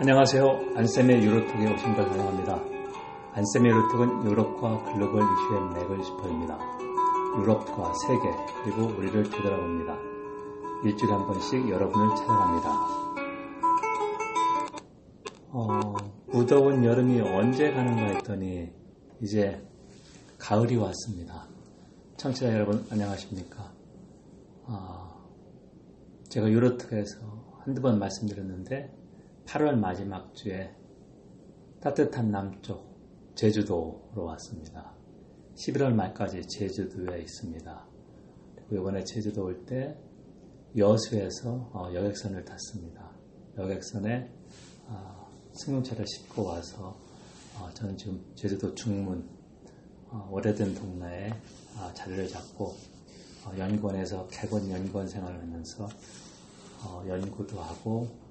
안녕하세요. 안쌤의 유로톡에 오신 걸 환영합니다. 안쌤의 유로톡은 유럽과 글로벌 이슈의 맥을 짚어줍니다. 유럽과 세계 그리고 우리를 되돌아봅니다. 일주일에 한 번씩 여러분을 찾아갑니다. 어, 무더운 여름이 언제 가는가 했더니 이제 가을이 왔습니다. 청취자 여러분 안녕하십니까? 어, 제가 유로톡에서 한두 번 말씀드렸는데 8월 마지막 주에 따뜻한 남쪽 제주도로 왔습니다. 11월 말까지 제주도에 있습니다. 그리고 이번에 제주도 올 때 여수에서 어, 여객선을 탔습니다. 여객선에 어, 승용차를 싣고 와서 어, 저는 지금 제주도 중문 오래된 동네에 자리를 잡고 연구원에서 개건 연구원 생활을 하면서 연구도 하고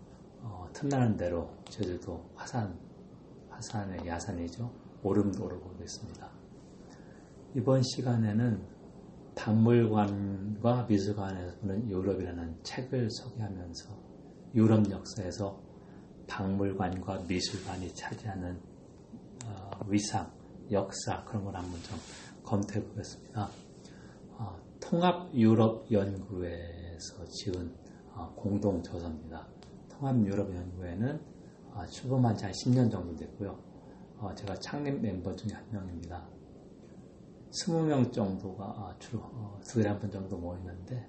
어, 틈나는 대로 제주도 화산, 화산의 야산이죠. 오름도를 보고 있습니다. 이번 시간에는 박물관과 미술관에서 보는 유럽이라는 책을 소개하면서 유럽 역사에서 박물관과 미술관이 차지하는 어, 위상, 역사 그런 걸 한번 좀 검토해 보겠습니다. 어, 통합 유럽 연구회에서 지은 어, 공동 저서입니다. 통합유럽연구회는 아, 출범한 지 한 10년 정도 됐고요. 어, 제가 창립 멤버 중에 한 명입니다. 20명 정도가 아, 주로 어, 두 달에 한 번 정도 모이는데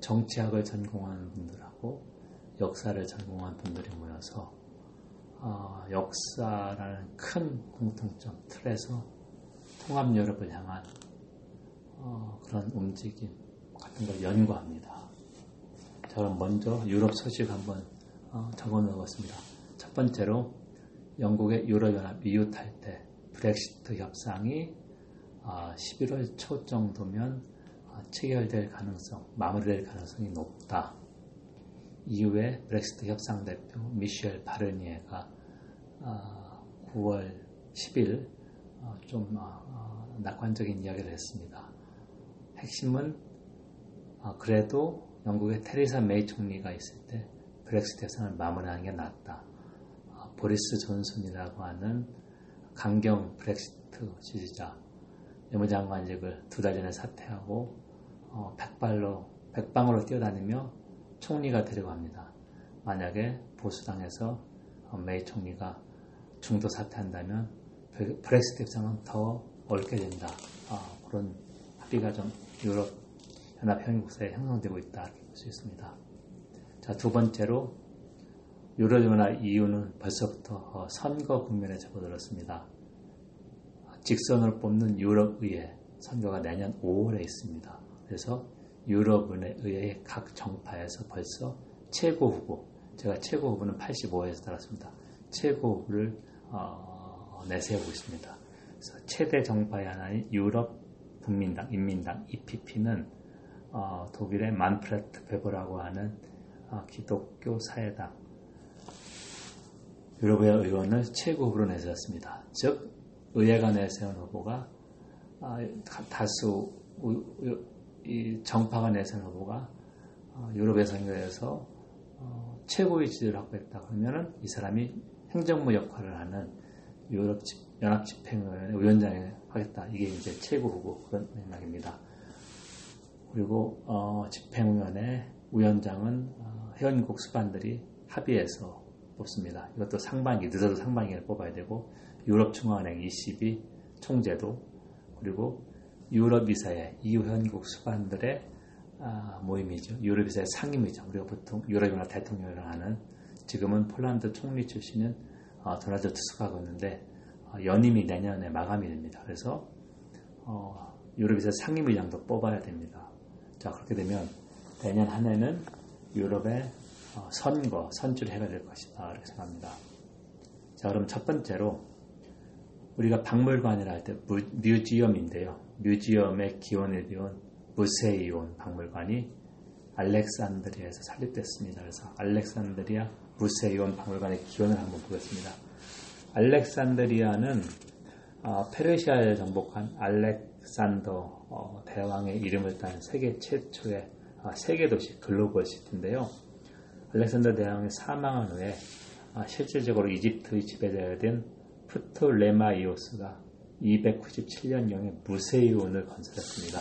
정치학을 전공하는 분들하고 역사를 전공한 분들이 모여서 어, 역사라는 큰 공통점 틀에서 통합 유럽을 향한 그런 움직임 같은 걸 연구합니다. 자, 그럼 먼저 유럽 소식 한번 어, 적어 놓았습니다. 첫 번째로 영국의 유럽연합 이웃할 때 브렉시트 협상이 11월 어, 초 정도면 어, 체결될 가능성, 마무리될 가능성이 높다. 이후에 브렉시트 협상 대표 미셸 바르니에가 9월 10일 좀 낙관적인 이야기를 했습니다. 핵심은 그래도 영국의 테리사 메이 총리가 있을 때 브렉시트 협상을 마무리하는 게 낫다. 어, 보리스 존슨이라고 하는 강경 브렉시트 지지자 외무장관직을 두 달 전에 사퇴하고 어, 백발로 백방으로 뛰어다니며 총리가 되려고 합니다. 만약에 보수당에서 어, 메이 총리가 중도 사퇴한다면 브렉시트 협상은 더 어렵게 된다. 어, 그런 합의가 좀 유럽 연합 협의국사에 형성되고 있다 이렇게 볼 수 있습니다. 자, 두 번째로 유럽연합 이유는 벌써부터 어, 선거 국면에 접어들었습니다. 직선을 뽑는 유럽의회 선거가 내년 5월에 있습니다. 그래서 유럽의회 각 정파에서 벌써 최고 후보, 제가 최고 후보는 85에서 달았습니다. 최고 후보를 어, 내세우고 있습니다. 그래서 최대 정파의 하나인 유럽 국민당, 인민당, EPP는 어, 독일의 만프레트 베버라고 하는 아, 기독교 사회당 유럽의 의원을 최고 후보로 내세웠습니다. 즉 의회가 내세운 후보가 아, 다수 정파가 내세운 후보가 아, 유럽의 선거에서 어, 최고의 지지를 확보했다 그러면은 이 사람이 행정부 역할을 하는 유럽 연합 집행위원회 위원장을 하겠다. 이게 이제 최고 후보 그런 맥락입니다. 그리고 어, 집행위원회 위원장은 어, 회원국 수반들이 합의해서 뽑습니다. 이것도 상반기, 늦어도 상반기에 뽑아야 되고 유럽 중앙은행 ECB 총재도 그리고 유럽 이사회 EU 회원국 수반들의 아, 모임이죠. 유럽 이사회 상임이죠. 우리가 보통 유럽연합 대통령을 하는 지금은 폴란드 총리 출신은 어, 도널드 투스크가 있는데 어, 연임이 내년에 마감이 됩니다. 그래서 어, 유럽 이사회 상임의장도 뽑아야 됩니다. 자 그렇게 되면 내년 한 해는 유럽의 어, 선거, 선출해가 될 것이다. 이렇게 생각합니다. 자, 그럼 첫 번째로 우리가 박물관이라 할 때 뮤지엄인데요. 뮤지엄의 기원을 비운 무세이온 박물관이 알렉산드리아에서 설립됐습니다. 그래서 알렉산드리아 무세이온 박물관의 기원을 한번 보겠습니다. 알렉산드리아는 어, 페르시아를 정복한 알렉산더 어, 대왕의 이름을 딴 세계 최초의 어, 세계 도시 글로벌 시티인데요. 알렉산더 대왕이 사망한 후에 아, 실질적으로 이집트의 지배자가 된 프톨레마이오스가 297년경에 무세이온을 건설했습니다.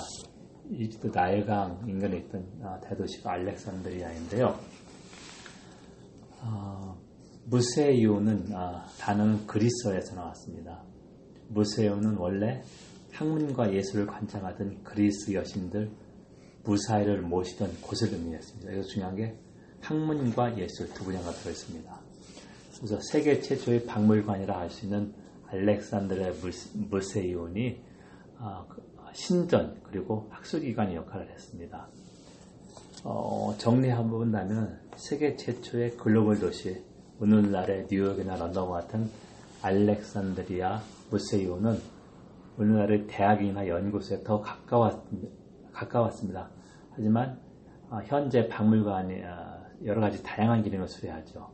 이집트 나일강 인근에 있던 아, 대도시가 알렉산드리아인데요. 어, 무세이온은 아, 단어는 그리스어에서 나왔습니다. 무세이온은 원래 학문과 예술을 관장하던 그리스 여신들 무사히를 모시던 곳을 의미했습니다. 여기서 중요한 게 학문과 예술 두 분야가 들어있습니다. 그래서 세계 최초의 박물관이라 할 수 있는 알렉산드르의 무세이온이 어, 그 신전 그리고 학술기관의 역할을 했습니다. 어, 정리해본다면 세계 최초의 글로벌 도시 오늘날의 뉴욕이나 런던과 같은 알렉산드리아 무세이온은 오늘날의 대학이나 연구소에 더 가까웠, 가까웠습니다. 하지만 어, 현재 박물관이 어, 여러 가지 다양한 기능을 수행하죠.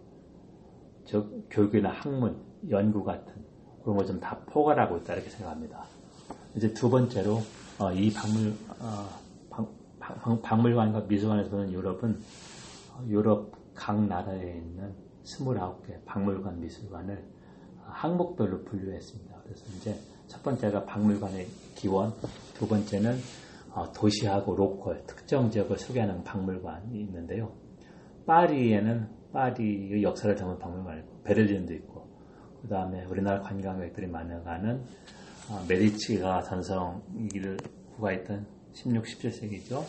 즉 교육이나 학문, 연구 같은 그런 걸 좀 다 포괄하고 있다 이렇게 생각합니다. 이제 두 번째로 어, 이 박물 어, 박, 물관과 미술관에서 보는 유럽은 어, 유럽 각 나라에 있는 29개 박물관 미술관을 항목별로 분류했습니다. 그래서 이제 첫 번째가 박물관의 기원, 두 번째는 어, 도시하고 로컬, 특정 지역을 소개하는 박물관이 있는데요. 파리에는 파리의 역사를 담은 박물관이 있고, 베를린도 있고, 그 다음에 우리나라 관광객들이 많이 가는 어, 메디치가 전성기를 구가했던 16, 17세기죠.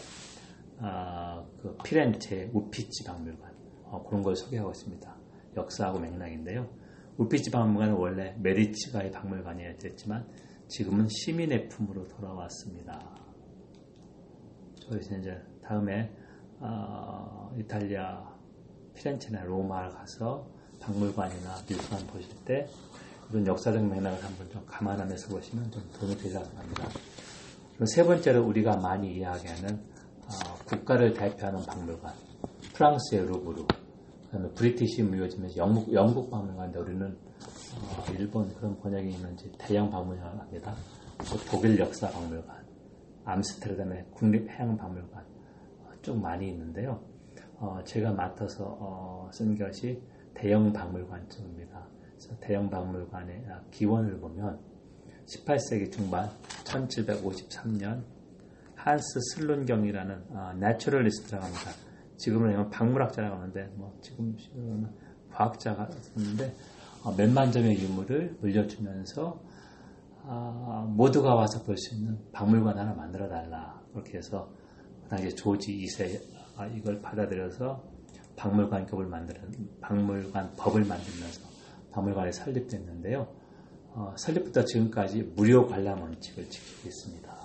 아, 그 피렌체 우피치 박물관 어, 그런 걸 소개하고 있습니다. 역사하고 맥락인데요. 우피치 박물관은 원래 메디치가의 박물관이었지만 지금은 시민의 품으로 돌아왔습니다. 저희는 이제 다음에 어, 이탈리아 피렌체나 로마를 가서 박물관이나 미술관 보실 때 이런 역사적 맥락을 한번 좀 감안하면서 보시면 좀 도움이 되리라고 합니다. 세 번째로 우리가 많이 이야기하는 어, 국가를 대표하는 박물관, 프랑스의 루브르, 그다음에 브리티시 뮤지엄에서 영국, 영국 박물관인데 우리는 어, 일본 그런 번역이 있는지 대형 박물관을 합니다. 독일 역사 박물관, 암스테르담의 국립해양박물관 어, 쭉 많이 있는데요. 어, 제가 맡아서 어, 쓴 것이 대형 박물관쯤입니다. 대형 박물관의 기원을 보면 18세기 중반 1753년 한스 슬론 경이라는 어, naturalist라고 합니다. 지금은 은 박물학자라고 하는데 뭐 지금 은 과학자가 있는데 어, 몇만 점의 유물을 물려주면서 어, 모두가 와서 볼 수 있는 박물관 하나 만들어 달라 그렇게 해서 그 당시에 조지 2세 아, 이걸 받아들여서 박물관급을 만드는 박물관 법을 만들면서 박물관이 설립됐는데요. 어, 설립부터 지금까지 무료 관람 원칙을 지키고 있습니다.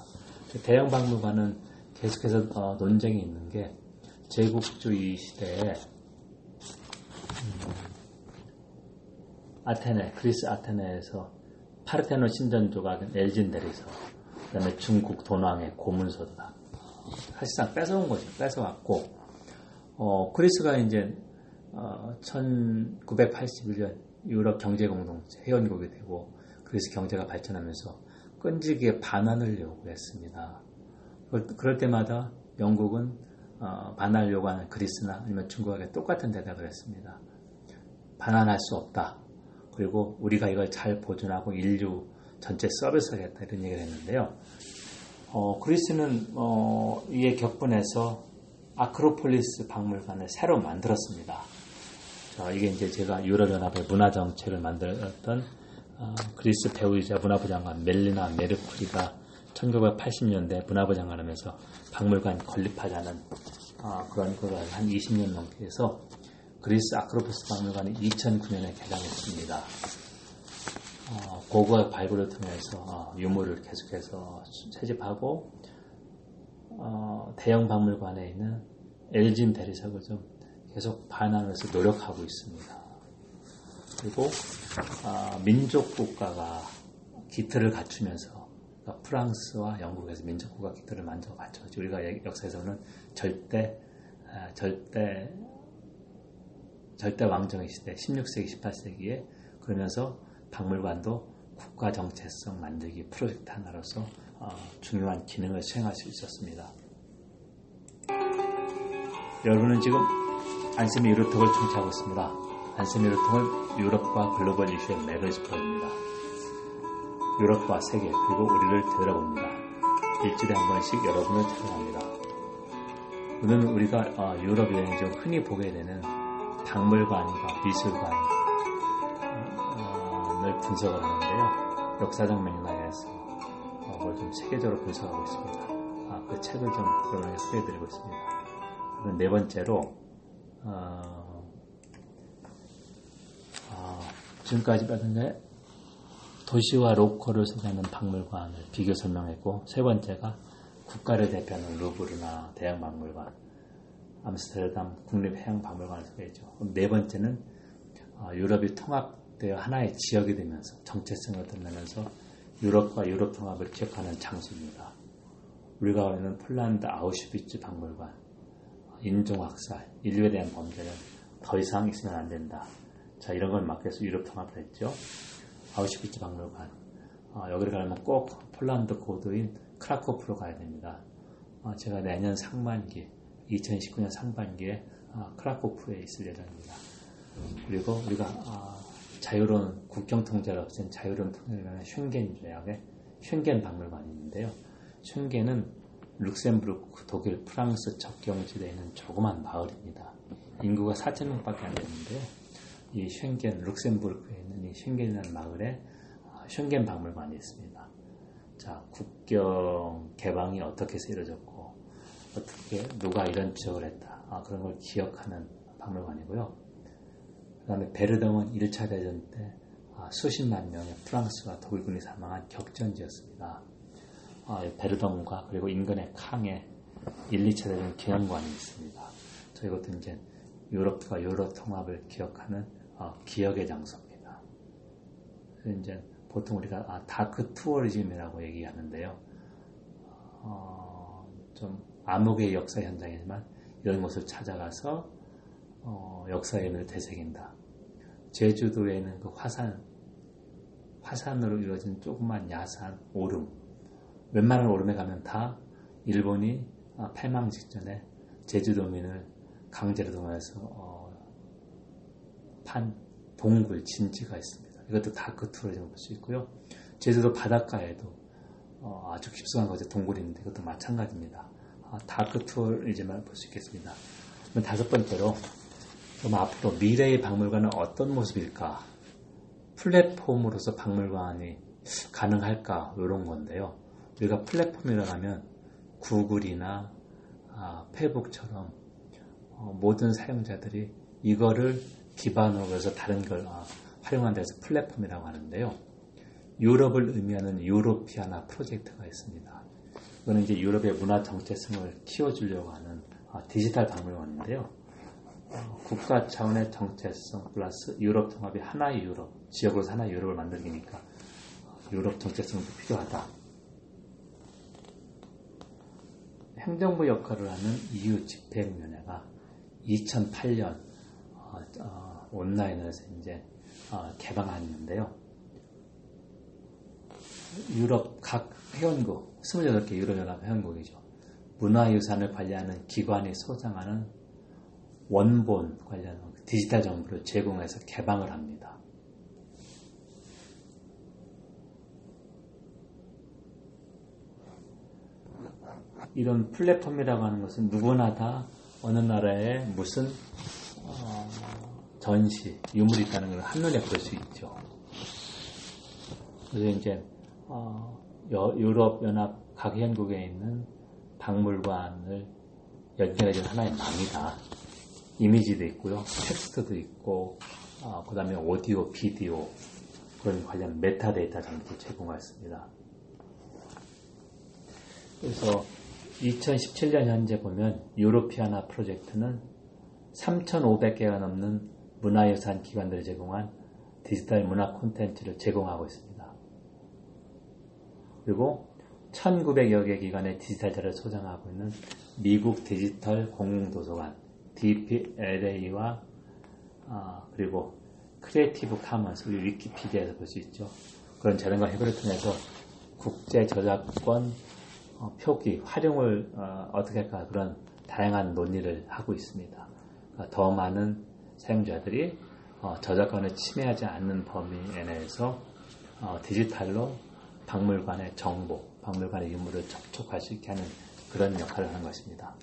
대형 박물관은 계속해서 어, 논쟁이 있는 게 제국주의 시대에 음, 아테네, 그리스 아테네에서 파르테논 신전 조각은 엘진 대리서, 그다음에 중국 도낭의 고문서도 다 사실상 뺏어온 거죠. 뺏어왔고 어, 그리스가 이제 어, 1981년 유럽 경제공동체 회원국이 되고 그래서 경제가 발전하면서 끈질기게 반환을 요구했습니다. 그럴 때마다 영국은 어, 반환을 요구하는 그리스나 아니면 중국에게 똑같은 대답을 했습니다. 반환할 수 없다. 그리고 우리가 이걸 잘 보존하고 인류 전체 서비스하겠다 이런 얘기를 했는데요. 어, 그리스는 어, 이에 격분해서 아크로폴리스 박물관을 새로 만들었습니다. 자, 이게 이제 제가 유럽연합의 문화정책을 만들었던 어, 그리스 배우이자 문화부 장관 멜리나 메르쿠리가 1980년대 문화부 장관 하면서 박물관 건립하자는 어, 그런 거를 한 20년 넘게 해서 그리스 아크로폴리스 박물관이 2009년에 개장했습니다. 어, 고고학 발굴을 통해서 어, 유물을 계속해서 채집하고 어, 대형 박물관에 있는 엘진 대리석을 좀 계속 반환해서 노력하고 있습니다. 그리고 어, 민족 국가가 기틀을 갖추면서 그러니까 프랑스와 영국에서 민족 국가 기틀을 먼저 갖춰지 우리가 역사에서는 절대 어, 절대 절대 왕정의 시대 16세기 18세기에 그러면서 박물관도 국가 정체성 만들기 프로젝트 하나로서 어, 중요한 기능을 수행할 수 있었습니다. 여러분은 지금 안심이 유로톡을 청취하고 있습니다. 안세미를 통한 유럽과 글로벌 이슈의 맥을 짚어줍니다. 유럽과 세계 그리고 우리를 되돌아봅니다. 일주일에 한 번씩 여러분을 찾아갑니다. 오늘은 우리가 어, 유럽 여행 중 흔히 보게 되는 박물관과 미술관을 분석을 하는데요. 역사적 맥락에서 그걸 좀 세계적으로 분석하고 있습니다. 아, 그 책을 좀 여러분에게 소개해드리고 있습니다. 네 번째로 어, 어, 지금까지 봤는데 도시와 로컬을 소개하는 박물관을 비교 설명했고 세 번째가 국가를 대표하는 루브르나 대형 박물관 암스테르담 국립해양박물관을 소개했죠. 네 번째는 어, 유럽이 통합되어 하나의 지역이 되면서 정체성을 드러내면서 유럽과 유럽 통합을 기억하는 장소입니다. 우리가 아는 폴란드 아우슈비츠 박물관, 인종학살, 인류에 대한 범죄는 더 이상 있으면 안 된다. 자, 이런 걸 위해서 유럽 통합을 했죠. 아우슈비츠 박물관. 어, 여기를 가려면 꼭 폴란드 고도인 크라코프로 가야 됩니다. 어, 제가 내년 상반기, 2019년 상반기에 어, 크라코프에 있을 예정입니다. 그리고 우리가 어, 자유로운 국경 통제를 없앤 자유로운 통제를 위한 쉔겐 조약의 쉔겐 박물관이 있는데요. 쉔겐은 룩셈부르크, 독일, 프랑스 접경지대에 있는 조그만 마을입니다. 인구가 4천 명밖에 안 되는데요. 이 쉔겐, 룩셈부르크에 있는 이 쉔겐이라는 마을에 쉔겐 박물관이 있습니다. 자, 국경 개방이 어떻게 해서 이루어졌고, 어떻게, 누가 이런 지적을 했다. 아, 그런 걸 기억하는 박물관이고요. 그 다음에 베르덩은 1차 대전 때 아, 수십만 명의 프랑스와 독일군이 사망한 격전지였습니다. 아, 베르덩과 그리고 인근의 캉에 1, 2차 대전 기념관이 있습니다. 저 이것도 이제 유럽과 유럽 통합을 기억하는 어, 기억의 장소입니다. 이제 보통 우리가 아, dark tourism이라고 얘기하는데요. 어, 좀 암흑의 역사 현장이지만 이런 곳을 찾아가서 어, 역사의 의미를 되새긴다. 제주도에 있는 그 화산, 화산으로 이루어진 조그만 야산, 오름. 웬만한 오름에 가면 다 일본이 아, 패망 직전에 제주도민을 강제로 동원해서 어, 판 동굴 진지가 있습니다. 이것도 dark tourism으로 볼 수 있고요. 제주도 바닷가에도 어, 아주 깊숙한 곳에 동굴이 있는데 이것도 마찬가지입니다. 아, dark tourism으로 볼 수 있겠습니다. 다섯 번째로 그럼 앞으로 미래의 박물관은 어떤 모습일까? 플랫폼으로서 박물관이 가능할까? 이런 건데요. 우리가 플랫폼이라고 하면 구글이나 아, 페북처럼 어, 모든 사용자들이 이거를 기반으로 해서 다른 걸 아, 활용한 데서 플랫폼이라고 하는데요. 유럽을 의미하는 유로피아나 프로젝트가 있습니다. 이거는 이제 유럽의 문화 정체성을 키워주려고 하는 아, 디지털 박물관인데요. 국가 차원의 정체성 플러스 유럽 통합이 하나의 유럽, 지역으로 하나의 유럽을 만들기니까 유럽 정체성도 필요하다. 행정부 역할을 하는 EU 집행위원회가 2008년 어, 어, 온라인에서 이제 어, 개방했는데요. 유럽 각 회원국, 28개 유럽연합 회원국이죠. 문화유산을 관리하는 기관이 소장하는 원본 관련한 디지털 정보를 제공해서 개방을 합니다. 이런 플랫폼이라고 하는 것은 누구나 다 어느 나라에 무슨 어, 전시, 유물이 있다는 걸 한눈에 볼 수 있죠. 그래서 이제 어, 유럽 연합 각 회원국에 있는 박물관을 연결해 준 하나의 망이다. 이미지도 있고요. 텍스트도 있고, 어, 그 다음에 오디오, 비디오, 그런 관련 메타데이터 정도 제공하였습니다. 그래서 2017년 현재 보면 유로피아나 프로젝트는 3,500개가 넘는 문화유산 기관들이 제공한 디지털 문화 콘텐츠를 제공하고 있습니다. 그리고 1,900여 개 기관의 디지털 자료를 소장하고 있는 미국 디지털 공공도서관, DPLA와 아, 그리고 Creative Commons, 우리 위키피디아에서 볼 수 있죠. 그런 자연과 협의를 통해서 국제 저작권 어, 표기, 활용을 어, 떻게 할까 그런 다양한 논의를 하고 있습니다. 그러니까 더 많은 사용자들이 어, 저작권을 침해하지 않는 범위 내에서 어, 디지털로 박물관의 정보, 박물관의 유물을 접촉할 수 있게 하는 그런 역할을 한 것입니다.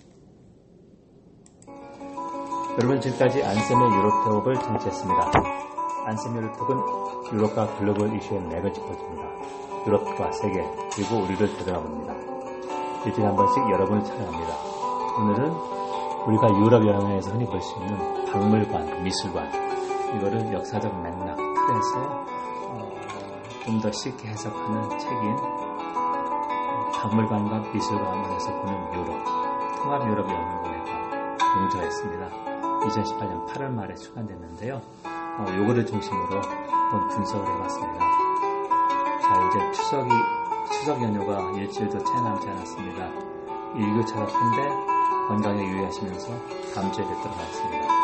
여러분 지금까지 안셈의 유럽 톱을 청취했습니다. 안셈 유럽 톱은 유럽과 글로벌 이슈의 맥을 짚어줍니다. 유럽과 세계 그리고 우리를 되돌아봅니다. 일주일에 한 번씩 여러분을 찾아갑니다. 오늘은 우리가 유럽 여행에서 흔히 볼 수 있는 박물관, 미술관 이거를 역사적 맥락 틀에서 어, 좀 더 쉽게 해석하는 책인 박물관과 미술관에서 보는 유럽 통합 유럽 연구회가 공조했습니다. 2018년 8월 말에 출간됐는데요. 어, 요거를 중심으로 한번 분석을 해봤습니다. 자, 이제 추석이, 추석 연휴가 일주일도 채 남지 않았습니다. 일교차가 큰데 건강에 유의하시면서 다음 주에 뵙도록 하겠습니다.